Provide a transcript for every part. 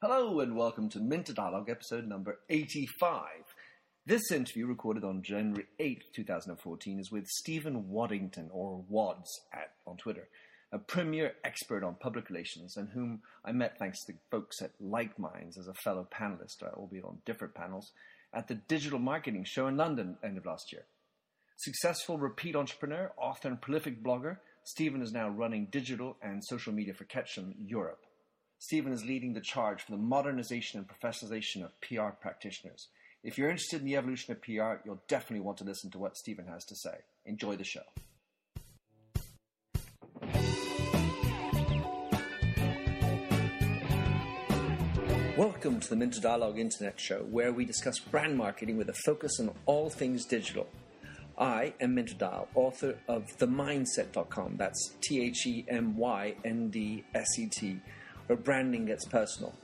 Hello and welcome to Minter Dialogue episode number 85. This interview, recorded on January 8, 2014, is with Stephen Waddington, or Wadds at, on Twitter, a premier expert on public relations and whom I met thanks to folks at Like Minds as a fellow panelist, albeit on different panels, at the Digital Marketing Show in London end of last year. Successful repeat entrepreneur, author, and prolific blogger, Stephen is now running digital and social media for Ketchum Europe. Stephen is leading the charge for the modernization and professionalization of PR practitioners. If you're interested in the evolution of PR, you'll definitely want to listen to what Stephen has to say. Enjoy the show. Welcome to the Minter Dialogue Internet Show, where we discuss brand marketing with a focus on all things digital. I am Minter Dial, author of TheMyndset.com. That's T H E M Y N D S E T where branding gets personal.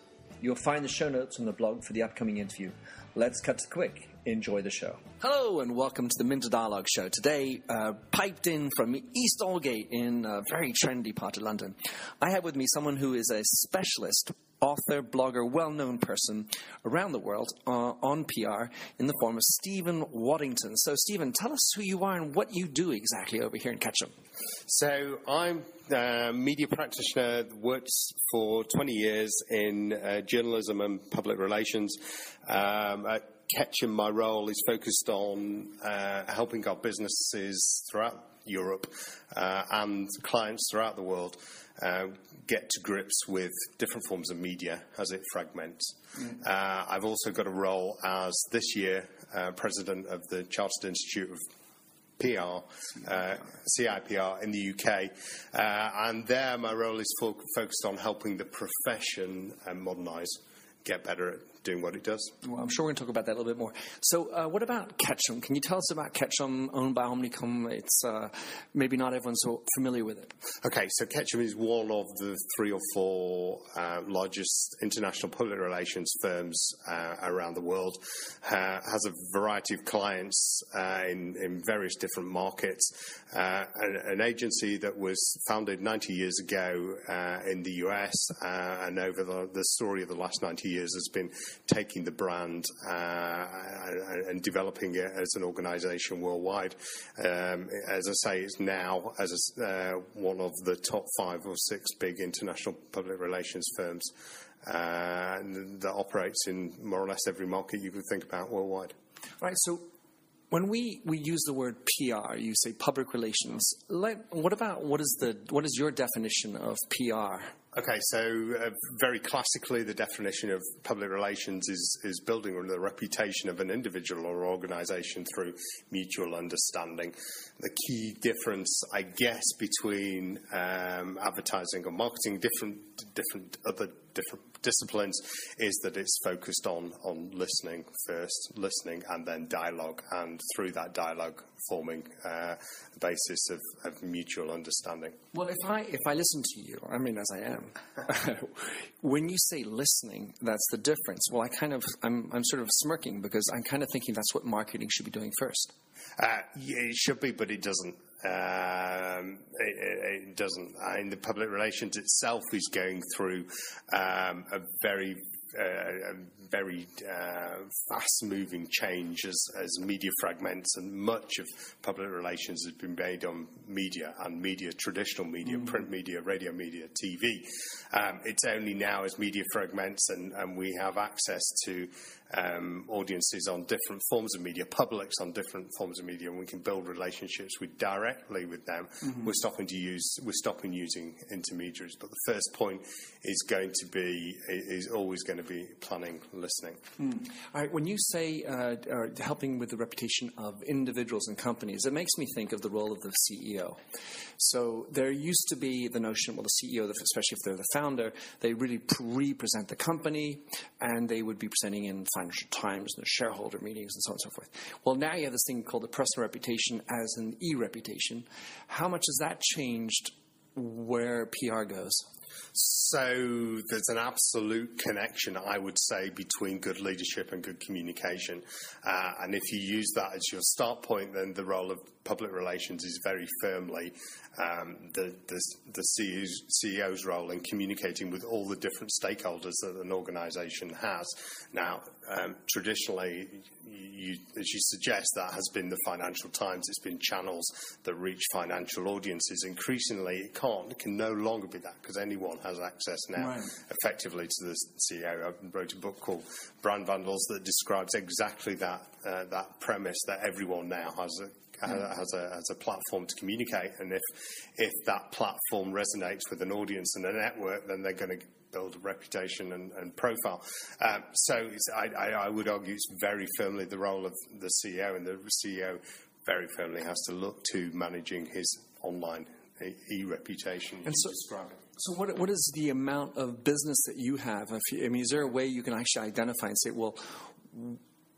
You'll find the show notes on the blog for the upcoming interview. Let's cut to the quick. Enjoy the show. Hello and welcome to the Minter Dialogue Show. Today, uh, piped in from East Aldgate in a very trendy part of London, I have with me someone who is a specialist author, blogger, well known person around the world uh, on PR in the form of Stephen Waddington. So, Stephen, tell us who you are and what you do exactly over here in Ketchum. So, I'm a media practitioner, worked for 20 years in uh, journalism and public relations. Um, at Ketchum, my role is focused on uh, helping our businesses throughout Europe uh, and clients throughout the world uh, get to grips with different forms of media as it fragments. Mm. Uh, I've also got a role as this year uh, president of the Chartered Institute of PR, uh, CIPR in the UK, uh, and there my role is fo- focused on helping the profession uh, modernise, get better at doing what it does. Well, I'm sure we're going to talk about that a little bit more. So, uh, what about Ketchum? Can you tell us about Ketchum, owned by Omnicom? It's uh, maybe not everyone's so familiar with it. Okay, so Ketchum is one of the three or four uh, largest international public relations firms uh, around the world. has a variety of clients uh, in, in, various different markets. Uh, an, an, agency that was founded 90 years ago in the US, and over the, the story of the last 90 years has been taking the brand uh, and developing it as an organisation worldwide. Um, as I say, it's now as a, uh, one of the top five or six big international public relations firms uh, that operates in more or less every market you could think about worldwide. Right. So when we, we use the word PR, you say public relations. Let, what about what is the what is your definition of PR? Okay, so uh, very classically, the definition of public relations is, is building on the reputation of an individual or organisation through mutual understanding. The key difference, I guess, between um, advertising and marketing, different different other different disciplines, is that it's focused on on listening first, listening, and then dialogue, and through that dialogue, forming uh, the basis of, of mutual understanding. Well, if I if I listen to you, I mean, as I am when you say listening, that's the difference. Well, I kind of, I'm, I'm sort of smirking because I'm kind of thinking that's what marketing should be doing first. Uh, yeah, it should be, but it doesn't. Um, it, it, doesn't. I mean, the public relations itself is going through um, a very uh, a very uh, fast-moving change as, as media fragments, and much of public relations has been made on media and media, traditional media, mm. print media, radio media, TV. Um, it's only now as media fragments, and, and we have access to um, audiences on different forms of media, publics on different forms of media, and we can build relationships with directly with them. Mm-hmm. We're stopping to use, we're stopping using intermediaries. But the first point is going to be is always going to be planning, listening. Mm. All right. When you say uh, helping with the reputation of individuals and companies, it makes me think of the role of the CEO. So there used to be the notion, well, the CEO, especially if they're the founder, they really represent the company, and they would be presenting in Financial Times and the shareholder meetings and so on and so forth. Well, now you have this thing called the personal reputation as an e reputation. How much has that changed where PR goes? So there's an absolute connection, I would say, between good leadership and good communication. Uh, and if you use that as your start point, then the role of public relations is very firmly um, the, the, the CEO's, CEO's, role in communicating with all the different stakeholders that an organisation has. Now, um, traditionally, you, as you suggest, that has been the Financial Times. It's been channels that reach financial audiences. Increasingly, it can't. It can no longer be that because anyone has access now, right. effectively, to the CEO. I wrote a book called Brand Vandals that describes exactly that uh, that premise that everyone now has has a, has a platform to communicate. And if if that platform resonates with an audience and a network, then they're going to build a reputation and, and profile. Um, so I, I, I, would argue it's very firmly the role of the CEO, and the CEO very firmly has to look to managing his online e reputation. And so, so what, what is the amount of business that you have? You, I mean, is there a way you can actually identify and say, well,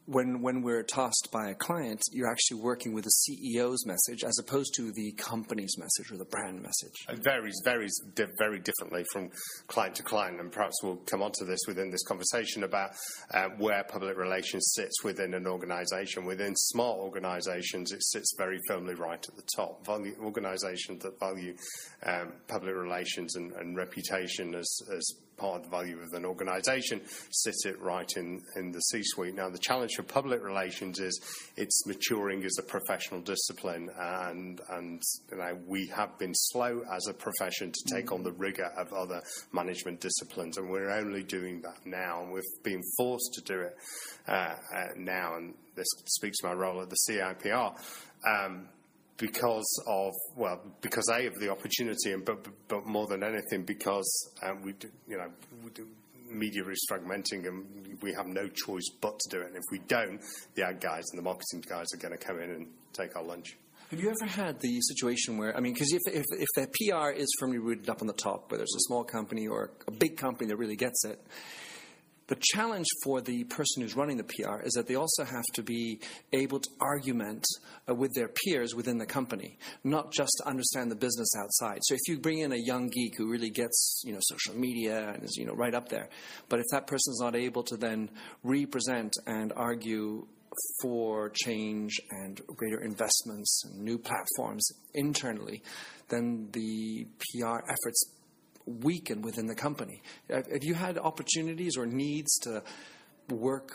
when when we're tossed by a client, you're actually working with the CEO's message as opposed to the company's message or the brand message. It varies varies di- very differently from client to client, and perhaps we'll come on to this within this conversation about uh, where public relations sits within an organisation. Within smart organisations, it sits very firmly right at the top. Organisations that value um, public relations and, and reputation as, as part of the value of an organisation, sit it right in, in the C suite. Now, the challenge for public relations is it's maturing as a professional discipline, and, and you know, we have been slow as a profession to take on the rigour of other management disciplines, and we're only doing that now, and we've been forced to do it uh, uh, now, and this speaks to my role at the CIPR. Um, because of well, because a of the opportunity, and but but more than anything because um, we do, you know we do, media is fragmenting and we have no choice but to do it. And if we don't, the ad guys and the marketing guys are going to come in and take our lunch. Have you ever had the situation where, I mean, because if, if, if the PR is firmly rooted up on the top, whether it's a small company or a big company that really gets it, the challenge for the person who's running the PR is that they also have to be able to argument uh, with their peers within the company, not just to understand the business outside. So if you bring in a young geek who really gets, you know, social media and is, you know, right up there, but if that person is not able to then represent and argue for change and greater investments and new platforms internally, then the PR efforts weaken within the company. Have you had opportunities or needs to work,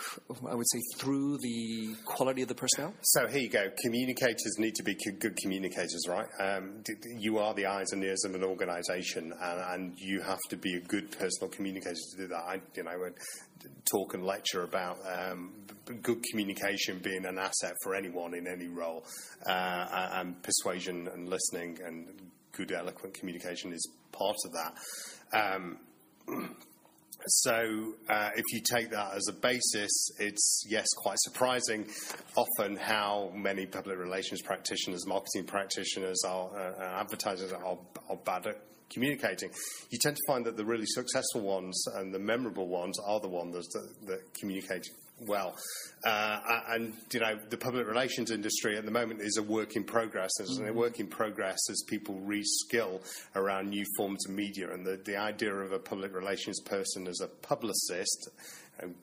I would say, through the quality of the personnel? So here you go. Communicators need to be good communicators, right? Um, you are the eyes and ears of an organisation, and, and, you have to be a good personal communicator to do that. I, you know, would talk and lecture about um, good communication being an asset for anyone in any role, uh, and persuasion and listening and good eloquent communication is part of that. Um, so, uh, if you take that as a basis, it's yes, quite surprising often how many public relations practitioners, marketing practitioners, are, uh, advertisers are, are bad at communicating. You tend to find that the really successful ones and the memorable ones are the ones that, that communicate well. Uh, and, you know, the public relations industry at the moment is a work in progress. It's mm-hmm. a work in progress as people reskill around new forms of media. And the, the idea of a public relations person as a publicist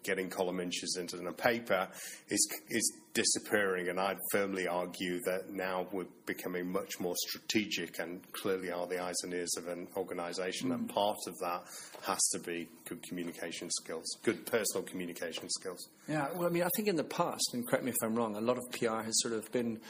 getting column inches into a paper is is disappearing. And I'd firmly argue that now we're becoming much more strategic and clearly are the eyes and ears of an organisation. Mm. And part of that has to be good communication skills, good personal communication skills. Yeah, well, I mean, I think in the past, and correct me if I'm wrong, a lot of PR has sort of been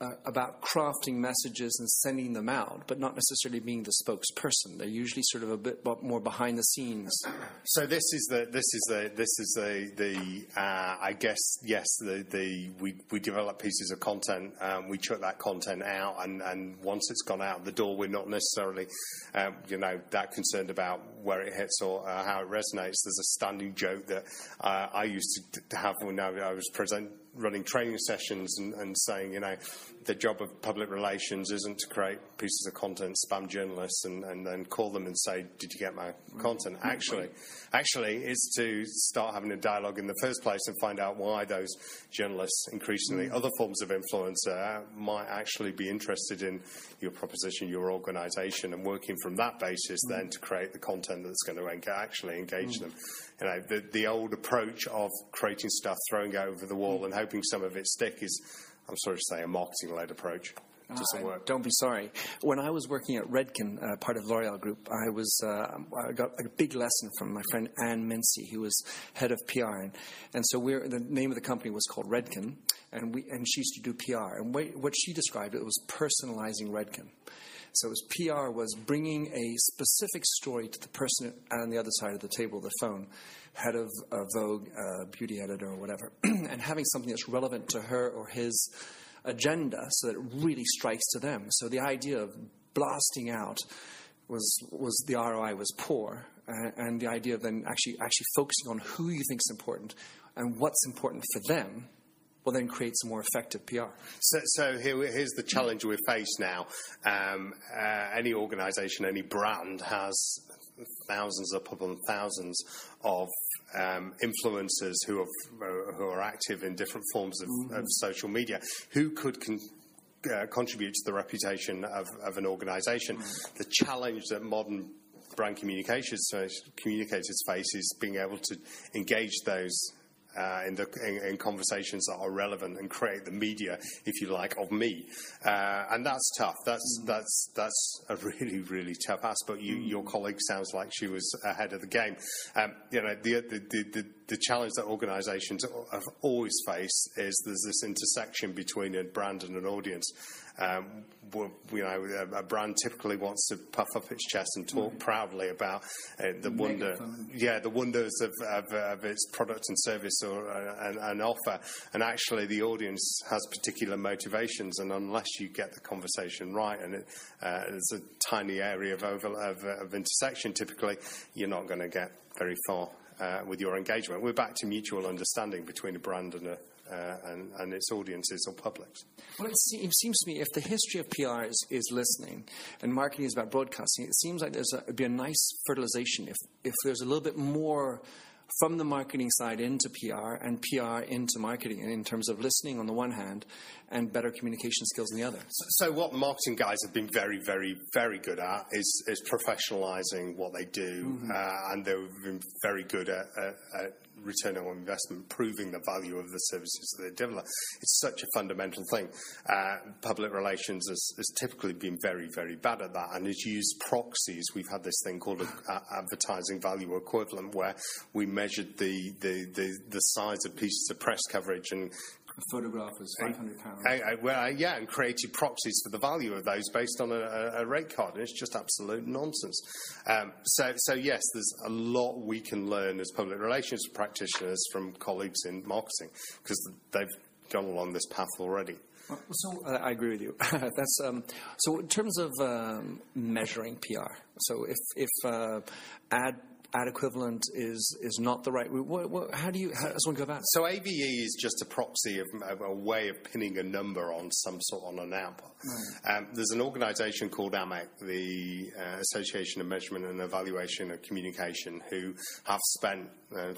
uh, about crafting messages and sending them out, but not necessarily being the spokesperson. They're usually sort of a bit more behind the scenes. So this is the this is the this is the the uh, I guess yes the the we we develop pieces of content, um, we chuck that content out, and and once it's gone out the door, we're not necessarily um, you know that concerned about where it hits or uh, how it resonates. There's a standing joke that uh, I used to have when I was present running training sessions and, and saying, you know, the job of public relations isn't to create pieces of content, spam journalists, and, and then call them and say, "Did you get my content?" Mm-hmm. Actually, actually, it's to start having a dialogue in the first place and find out why those journalists, increasingly mm. other forms of influencer, might actually be interested in your proposition, your organisation, and working from that basis, mm. then to create the content that's going to actually engage mm. them. You know, the, the old approach of creating stuff, throwing it over the wall, and hoping some of it stick is, I'm sorry to say, a marketing-led approach. Uh, work. Don't be sorry. When I was working at Redken, uh, part of L'Oreal Group, I was uh, I got a big lesson from my friend Anne Mincy, who was head of PR, and, and so we're the name of the company was called Redken, and we and she used to do PR, and what, what she described it was personalizing Redken. So was PR was bringing a specific story to the person on the other side of the table, the phone, head of uh, Vogue, uh, beauty editor, or whatever, and having something that's relevant to her or his agenda so that it really strikes to them. So the idea of blasting out was was the ROI was poor, and the idea of then actually actually focusing on who you think is important and what's important for them will then create some more effective PR. So, so here, here's the challenge we face now. Um, uh, any organisation, any brand has thousands upon thousands of um, influencers who are, who are active in different forms of, of social media who could con- uh, contribute to the reputation of, of an organisation. The challenge that modern brand communications communicators face is being able to engage those uh, in, the, in, in conversations that are relevant and create the media, if you like, of me, uh, and that's tough. That's that's that's a really really tough ask. But you, your colleague sounds like she was ahead of the game. Um, you know, the the, the the the challenge that organisations have always faced is there's this intersection between a brand and an audience. Um, you know, a, brand typically wants to puff up its chest and talk proudly about uh, the wonder, yeah, the wonders of, of, of its product and service or uh, an, an offer. And actually, the audience has particular motivations, and unless you get the conversation right, and it, uh, it's a tiny area of, over, of, of intersection, typically, you're not going to get very far. Uh, with your engagement, we're back to mutual understanding between a brand and a, and, and its audiences or publics. Well, it seems, seems to me if the history of PR is, is listening and marketing is about broadcasting, it seems like there's a, it'd be a nice fertilization if, if there's a little bit more from the marketing side into PR and PR into marketing in terms of listening on the one hand and better communication skills on the other. So, what the marketing guys have been very, very, very good at is, is professionalising what they do, uh, and they've been very good at, at, at return on investment, proving the value of the services that they deliver. It's such a fundamental thing. Uh, public relations has, has typically been very, very bad at that and has used proxies. We've had this thing called an advertising value equivalent, where we measured the, the, the, the size of pieces of press coverage and A photograph is £500. I, I, well, yeah, and created proxies for the value of those based on a, a, rate card, and it's just absolute nonsense. Um, so, so yes, there's a lot we can learn as public relations practitioners from colleagues in marketing because they've gone along this path already. Well, So uh, I agree with you. That's um, so in terms of um, measuring PR. So if if uh, ad ad equivalent is is not the right. What, what, how do you how does one go about it? So AVE is just a proxy of, of a way of pinning a number on some sort on an output. Um, there's an organisation called AMEC, the uh, Association of Measurement and Evaluation of Communication, who have spent uh, th-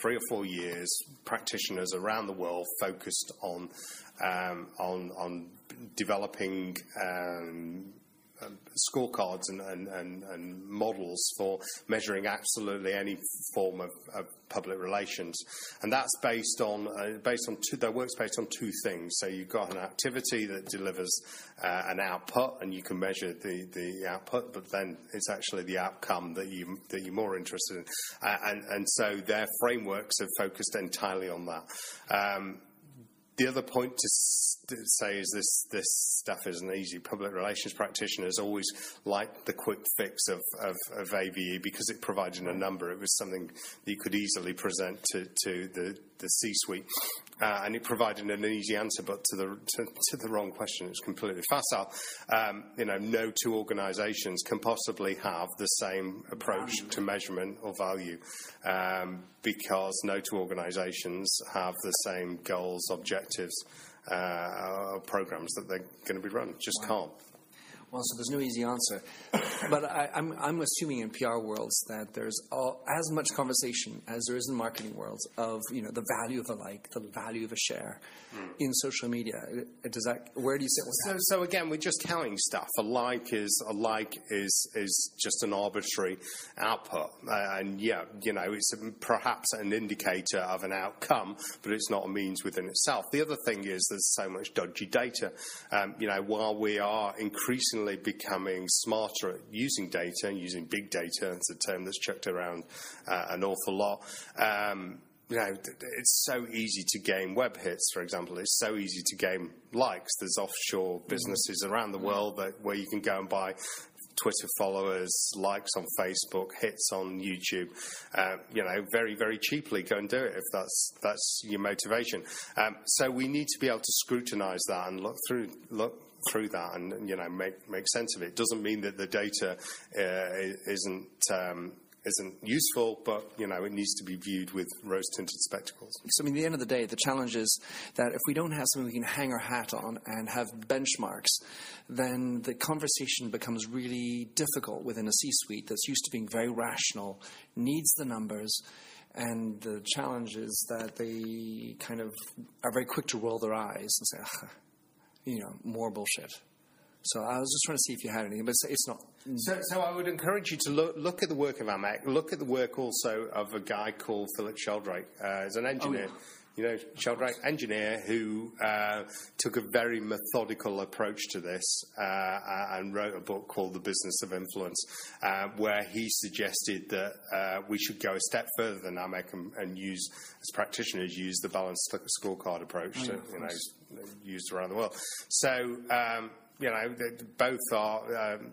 three or four years, practitioners around the world, focused on um, on on developing. Um, um, scorecards and, and, and, and models for measuring absolutely any form of, of public relations, and that's based on uh, based on two, their work's based on two things. So you've got an activity that delivers uh, an output, and you can measure the, the output, but then it's actually the outcome that you that you're more interested in, uh, and and so their frameworks have focused entirely on that. Um, the other point to say is this: this stuff isn't easy. Public relations practitioners always liked the quick fix of, of, of AVE because it provided a number. It was something that you could easily present to, to the, the C-suite, uh, and it provided an easy answer, but to the to, to the wrong question. It's completely facile. Um, you know, no two organisations can possibly have the same approach to measurement or value um, because no two organisations have the same goals, objectives, uh, programs that they're going to be run. Just wow. can't. Well, so there's no easy answer, but I, am I'm, I'm assuming in PR worlds that there's all, as much conversation as there is in marketing worlds of you know the value of a like, the value of a share mm. in social media. Does that where do you sit with so, that? So again, we're just counting stuff. A like is a like is is just an arbitrary output, uh, and yeah, you know, it's perhaps an indicator of an outcome, but it's not a means within itself. The other thing is there's so much dodgy data. Um, you know, while we are increasingly becoming smarter at using data, using big data, it's a term that's chucked around uh, an awful lot. Um, you know, it's so easy to gain web hits, for example. It's so easy to gain likes. There's offshore businesses around the world that, where you can go and buy Twitter followers, likes on Facebook, hits on YouTube. Uh, you know, very very cheaply. Go and do it if that's that's your motivation. Um, so we need to be able to scrutinise that and look through look through that and you know make make sense of it. it Doesn't mean that the data uh, isn't. Um, isn't useful, but you know it needs to be viewed with rose-tinted spectacles. So, I mean, at the end of the day, the challenge is that if we don't have something we can hang our hat on and have benchmarks, then the conversation becomes really difficult within a C-suite that's used to being very rational, needs the numbers, and the challenge is that they kind of are very quick to roll their eyes and say, you know, more bullshit. So I was just trying to see if you had anything, but it's, it's not. So, so, I would encourage you to look, look, at the work of AMEC. Look at the work also of a guy called Philip Sheldrake uh, as an engineer. Oh, yeah you know, Sheldrake, engineer who uh, took a very methodical approach to this uh, and wrote a book called The Business of Influence, uh, where he suggested that uh, we should go a step further than AMEC and, and, use, as practitioners, use the balanced scorecard approach oh, yeah, you know, used around the world. So um, you know, both are, um,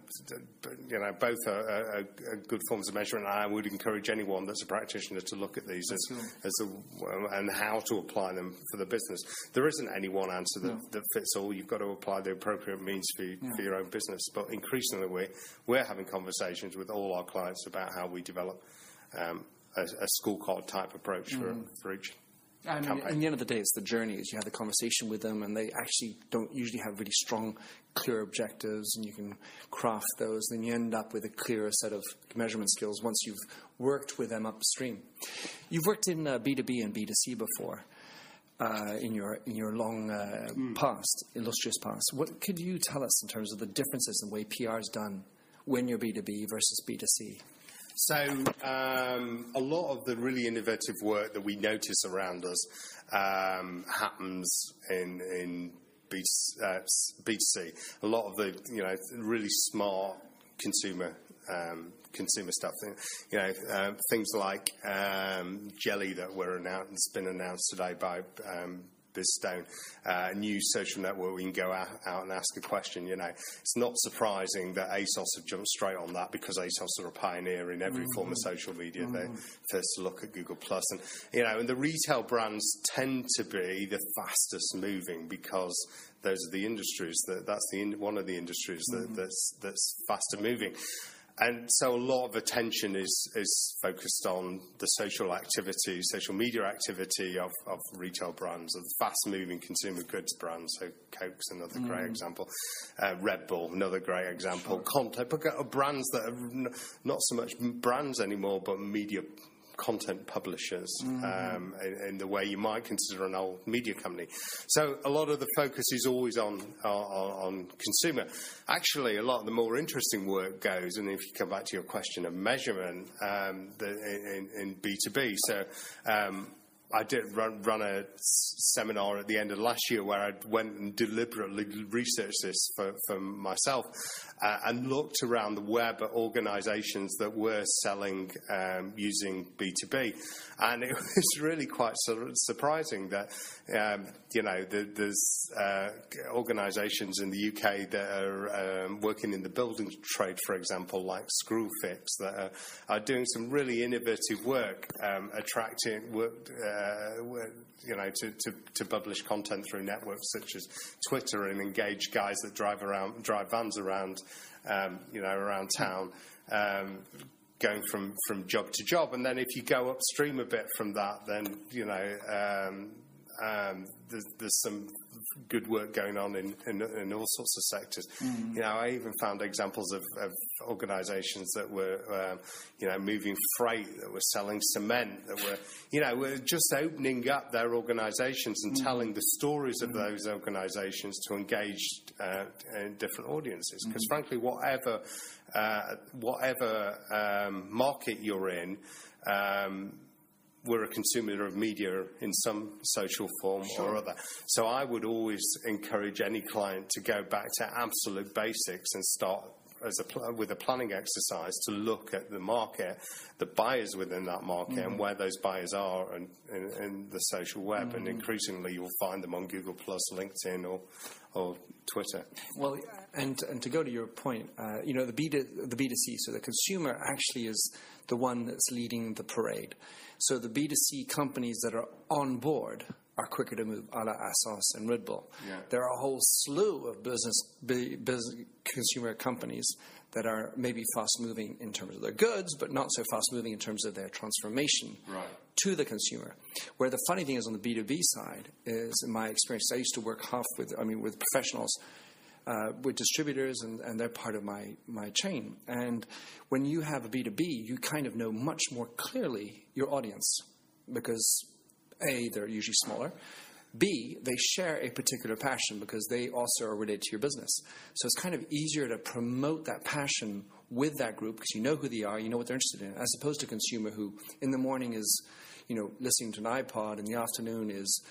you know, both are, are, are, good forms of measurement. And I would encourage anyone that's a practitioner to look at these as, as a, and how to apply them for the business. There isn't any one answer that, no. that fits all. You've got to apply the appropriate means for, yeah. for your own business. But increasingly, we're, we're having conversations with all our clients about how we develop um, a, a scorecard type approach mm. for, for each I mean, at the end of the day, it's the journey. Is you have the conversation with them, and they actually don't usually have really strong, clear objectives, and you can craft those. Then you end up with a clearer set of measurement skills once you've worked with them upstream. You've worked in uh, B two B and B two C before. Uh, in your in your long uh, mm. past, illustrious past, what could you tell us in terms of the differences in the way PR is done when you're B two B versus B two C? So, um, a lot of the really innovative work that we notice around us um, happens in, in B, uh, B2C. A lot of the you know really smart consumer um, consumer stuff. You know, uh, things like um, jelly that were announced, been announced today by um, Biz Stone, uh, a new social network we can go out, out, and ask a question. You know, it's not surprising that ASOS have jumped straight on that because ASOS are a pioneer in every mm-hmm. form of mm-hmm. social media. Mm-hmm. They first to look at Google Plus, and you know, and the retail brands tend to be the fastest moving because those are the industries that that's the one of the industries that, mm-hmm. that's that's faster moving. And so a lot of attention is, is focused on the social activity, social media activity of, of retail brands, of fast moving consumer goods brands. So Coke's another mm. great example. Uh, Red Bull, another great example. Sure. But brands that are not so much brands anymore, but media content publishers mm-hmm. um, in, in, the way you might consider an old media company. So a lot of the focus is always on, on, on consumer. Actually, a lot of the more interesting work goes, and if you come back to your question of measurement, um, the, in, in, B2B. So um, I did run, run, a seminar at the end of last year where I went and deliberately researched this for, for myself uh, and looked around the web at organisations that were selling um, using B2B. And it was really quite su- surprising that, um, you know, the, there's uh, organisations in the UK that are um, working in the building trade, for example, like Screwfix, that are, are doing some really innovative work, um, attracting work. Uh, you know, to, to, to, publish content through networks such as Twitter and engage guys that drive around, drive vans around, um, you know, around town, um, going from, from job to job. And then if you go upstream a bit from that, then, you know, um, um, there's, there's, some good work going on in, in, in all sorts of sectors. Mm. You know, I even found examples of, of organisations that were, um, you know, moving freight, that were selling cement, that were, you know, were just opening up their organisations and mm. telling the stories of mm. those organisations to engage uh, different audiences. Because frankly, whatever uh, whatever um, market you're in. Um, we're a consumer of media in some social form sure. or other. So I would always encourage any client to go back to absolute basics and start as a pl- with a planning exercise to look at the market, the buyers within that market, mm-hmm. and where those buyers are in, in, in the social web. Mm-hmm. And increasingly, you'll find them on Google Plus, LinkedIn, or or Twitter. Well, and and to go to your point, uh, you know, the B to, the B 2 C, so the consumer actually is the one that's leading the parade. So the B 2 C companies that are on board are quicker to move, a la ASOS and Red Bull. Yeah. There are a whole slew of business, business consumer companies that are maybe fast moving in terms of their goods, but not so fast moving in terms of their transformation right. to the consumer. Where the funny thing is on the B2B side is, in my experience, I used to work half with, I mean, with professionals, uh, with distributors, and, and they're part of my, my chain. And when you have a B2B, you kind of know much more clearly your audience because a, they're usually smaller. B, they share a particular passion because they also are related to your business. So it's kind of easier to promote that passion with that group because you know who they are, you know what they're interested in, as opposed to a consumer who in the morning is, you know, listening to an iPod, in the afternoon is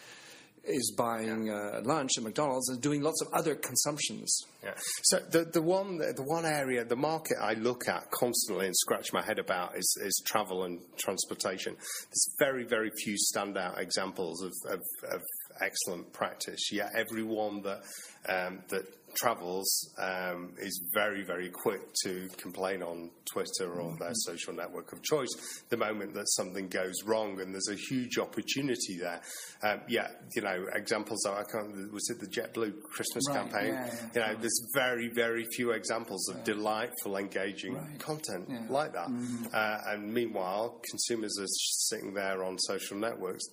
is buying uh, lunch at McDonald's and doing lots of other consumptions. Yeah. So the the one the one area the market I look at constantly and scratch my head about is, is travel and transportation. There's very very few standout examples of, of, of excellent practice. Yet everyone that um, that travels um, is very, very quick to complain on Twitter or their mm-hmm. social network of choice the moment that something goes wrong, and there's a huge opportunity there. Um, yeah, you know, examples I can't. Was it the JetBlue Christmas right, campaign? Yeah, yeah, you know, there's very, very few examples of delightful, engaging right. content like that. Mm-hmm. Uh, and meanwhile, consumers are sitting there on social networks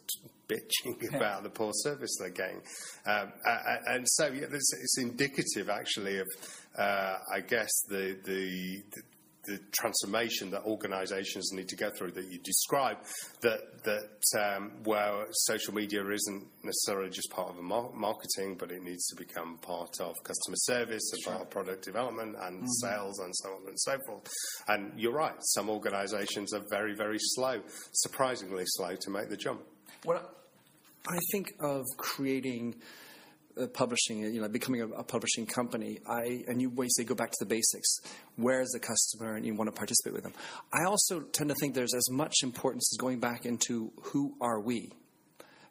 bitching about the poor service they're getting. Um, and so yeah, it's indicative, actually, of uh, I guess the, the, the the transformation that organisations need to go through that you describe, that that um, where social media isn't necessarily just part of a mar- marketing, but it needs to become part of customer service, sure. part of product development and mm-hmm. sales, and so on and so forth. And you're right, some organisations are very very slow, surprisingly slow to make the jump. Well, I think of creating uh, publishing, you know, becoming a, a, publishing company, I and you always say go back to the basics. Where is the customer, and you want to participate with them. I also tend to think there's as much importance as going back into who are we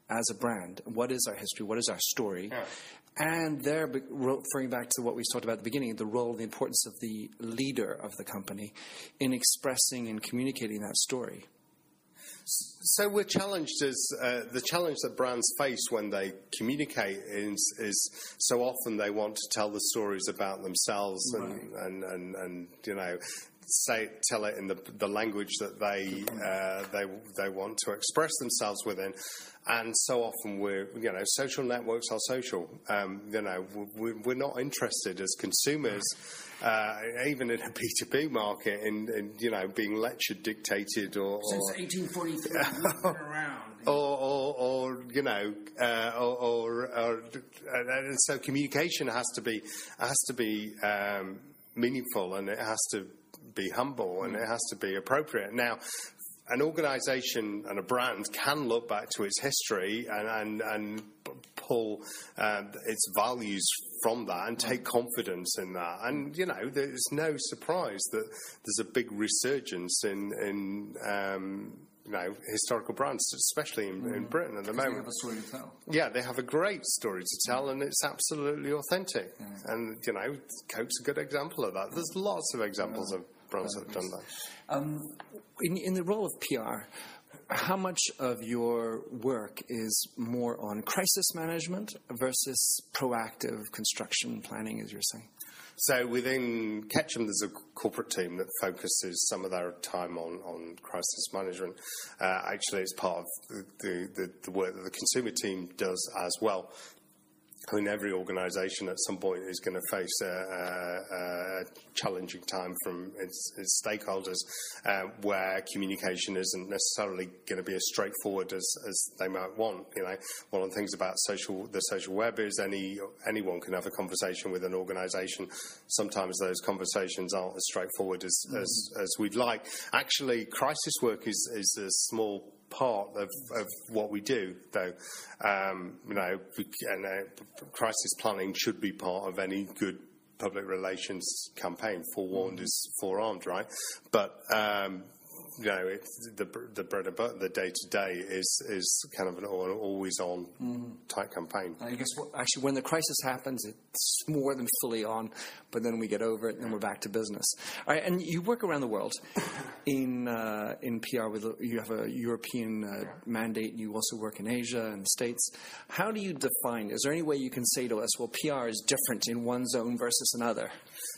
as a brand, what is our history, what is our story, yeah. and there referring back to what we talked about at the beginning, the role, the importance of the leader of the company in expressing and communicating that story. So we're challenged as uh, the challenge that brands face when they communicate is, is, so often they want to tell the stories about themselves right. and, and, and, and, you know say tell it in the, the language that they uh, they they want to express themselves within, and so often we're you know social networks are social. Um, you know we're not interested as consumers uh, even in a B2B market, and, in, you know being lectured, dictated, or since 1843, around. Or, or, or, you know, uh, or, or, and so communication has to be has to be um, meaningful, and it has to be humble, and it has to be appropriate. Now, an organisation and a brand can look back to its history and, and, and pull uh, its values from that and take confidence in that. And, you know, there's no surprise that there's a big resurgence in, in um, you know, historical brands, especially in, mm. in Britain at the moment. They have a story to tell. Yeah, they have a great story to tell, and it's absolutely authentic. Yeah. And you know, Coke's a good example of that. There's lots of examples yeah. of brands that have done that. Um, in, in the role of PR, how much of your work is more on crisis management versus proactive construction planning, as you're saying? So within Ketchum, there's a corporate team that focuses some of their time on, on crisis management. Uh, actually, it's part of the, the, the work that the consumer team does as well. I mean, every organisation at some point is going to face a, a, a challenging time from its, its stakeholders, uh, where communication isn't necessarily going to be as straightforward as, as they might want. You know, one of the things about social the social web is any anyone can have a conversation with an organisation. Sometimes those conversations aren't as straightforward as, mm. as, as we'd like. Actually, crisis work is is a small part of, of what we do, though. Um, you know, and uh, crisis planning should be part of any good public relations campaign. Forewarned mm-hmm. is forearmed, right? But um, you know, the the bread and butter, the day to day is is kind of an always on mm. type campaign. I guess actually, when the crisis happens, it's more than fully on, but then we get over it and we're back to business. All right, and you work around the world in uh, in PR. With you have a European uh, mandate. You also work in Asia and the States. How do you define? Is there any way you can say to us, well, PR is different in one zone versus another?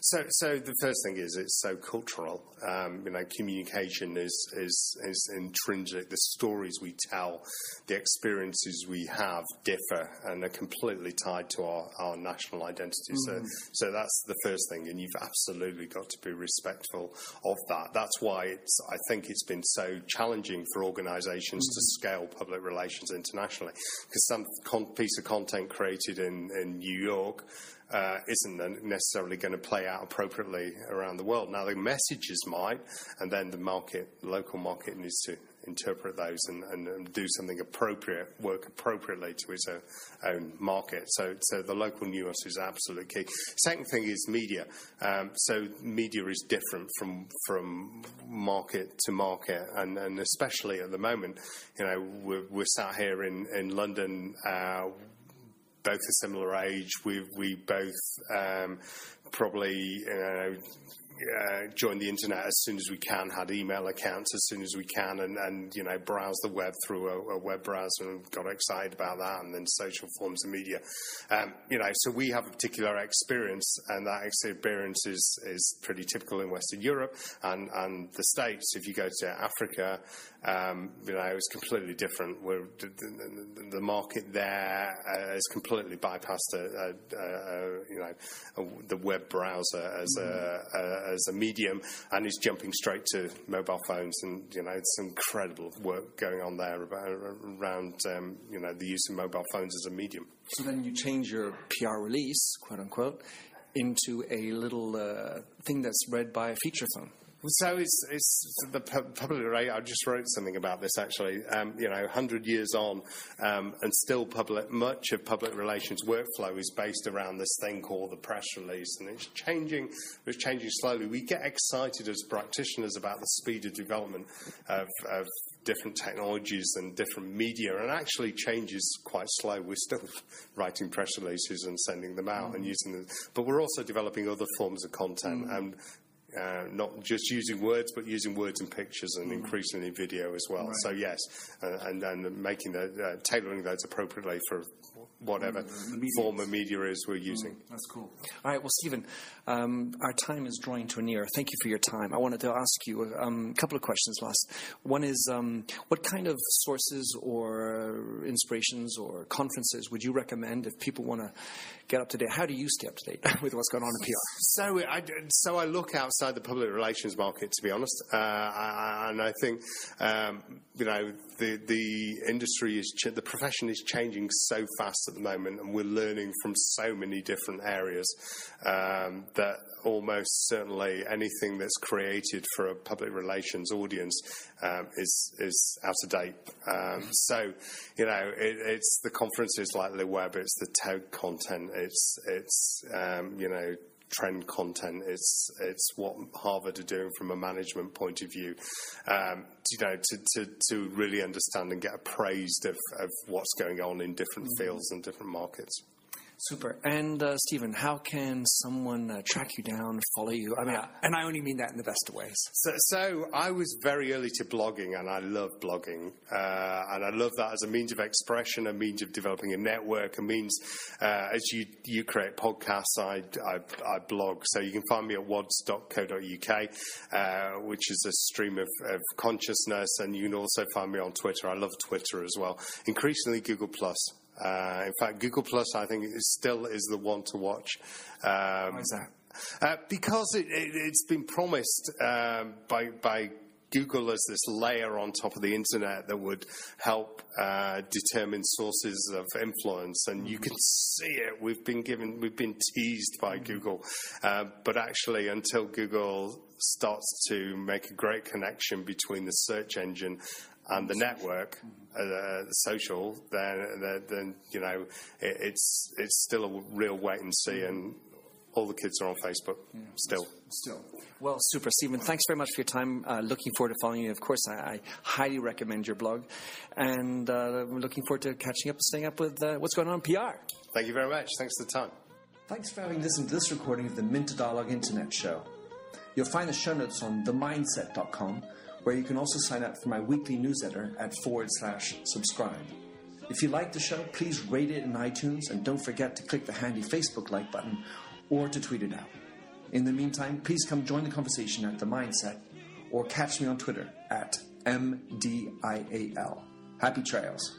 So, so the first thing is it's so cultural. Um, you know, communication is, is is intrinsic. The stories we tell, the experiences we have differ and are completely tied to our, our national identity. Mm-hmm. So, so that's the first thing, and you've absolutely got to be respectful of that. That's why it's. I think it's been so challenging for organisations mm-hmm. to scale public relations internationally because some con- piece of content created in in New York uh, isn't necessarily going to play out appropriately around the world. Now, the messages might, and then the market, local market, needs to interpret those and, and, and do something appropriate, work appropriately to its own, own, market. So, so the local nuance is absolutely key. Second thing is media. Um, so media is different from from market to market, and, and especially at the moment, you know, we're, we're sat here in in London. Uh, both a similar age. We we both um, probably uh, uh, joined the internet as soon as we can, had email accounts as soon as we can, and, and you know browsed the web through a, a, web browser and got excited about that, and then social forms of media. Um, you know, so we have a particular experience, and that experience is is pretty typical in Western Europe and and the States. If you go to Africa, um, you know, it's completely different. Where the, the, the, market there uh, has completely bypassed a, a, a, you know the web browser as a as a medium and is jumping straight to mobile phones. And, you know, it's incredible work going on there about, around, um, you know, the use of mobile phones as a medium. So then you change your PR release, quote unquote, into a little uh, thing that's read by a feature phone. So it's, it's the public rate. I just wrote something about this actually. Um, you know, hundred years on, um, and still public. Much of public relations workflow is based around this thing called the press release, and it's changing. It's changing slowly. We get excited as practitioners about the speed of development of, of different technologies and different media, and actually change is quite slow. We're still writing press releases and sending them out mm. and using them, but we're also developing other forms of content. Mm. And uh, not just using words, but using words and pictures, and mm. increasingly video as well. Right. So yes, uh, and and making the uh, tailoring those appropriately for whatever mm, form of media is we're using. Mm, that's cool. All right, well, Stephen, um, our time is drawing to a near. Thank you for your time. I wanted to ask you um, a couple of questions last. One is um, what kind of sources or inspirations or conferences would you recommend if people want to get up to date? How do you stay up to date with what's going on in PR? So I, so I look outside the public relations market, to be honest, uh, I, and I think um, you know the the industry is the profession is changing so fast at the moment, and we're learning from so many different areas um, that almost certainly anything that's created for a public relations audience um, is is out of date. Um, so, you know, it, it's the conferences like the web, it's the TED content, it's it's um, you know trend content. It's it's what Harvard are doing from a management point of view. Um, you know, to, to, to really understand and get appraised of, of what's going on in different mm-hmm. fields and different markets. Super. And uh, Stephen, how can someone uh, track you down, follow you? I mean, and I only mean that in the best of ways. So, so I was very early to blogging, and I love blogging, uh, and I love that as a means of expression, a means of developing a network, a means uh, as you you create podcasts, I, I, I blog. So you can find me at wadds.co.uk, uh, which is a stream of, of consciousness, and you can also find me on Twitter. I love Twitter as well. Increasingly Google Plus. Uh, in fact, Google Plus, I think, is still is the one to watch. Um, Why is that? Uh, because it, has it, been promised um, by by Google as this layer on top of the internet that would help uh, determine sources of influence, and you can see it. We've been given, we've been teased by Google, uh, but actually, until Google starts to make a great connection between the search engine and the network, uh, social, then, then you know it, it's it's still a real wait and see, and all the kids are on Facebook yeah, still. Still. Well, super, Stephen. Thanks very much for your time. Uh, looking forward to following you. Of course, I, I highly recommend your blog, and uh, looking forward to catching up, and staying up with uh, what's going on in PR. Thank you very much. Thanks for the time. Thanks for having listened to this recording of the Minter Dialogue Internet Show. You'll find the show notes on themyndset.com where you can also sign up for my weekly newsletter at forward slash subscribe. If you like the show, please rate it in iTunes and don't forget to click the handy Facebook like button or to tweet it out. In the meantime, please come join the conversation at The Myndset or catch me on Twitter at MDIAL. Happy trails.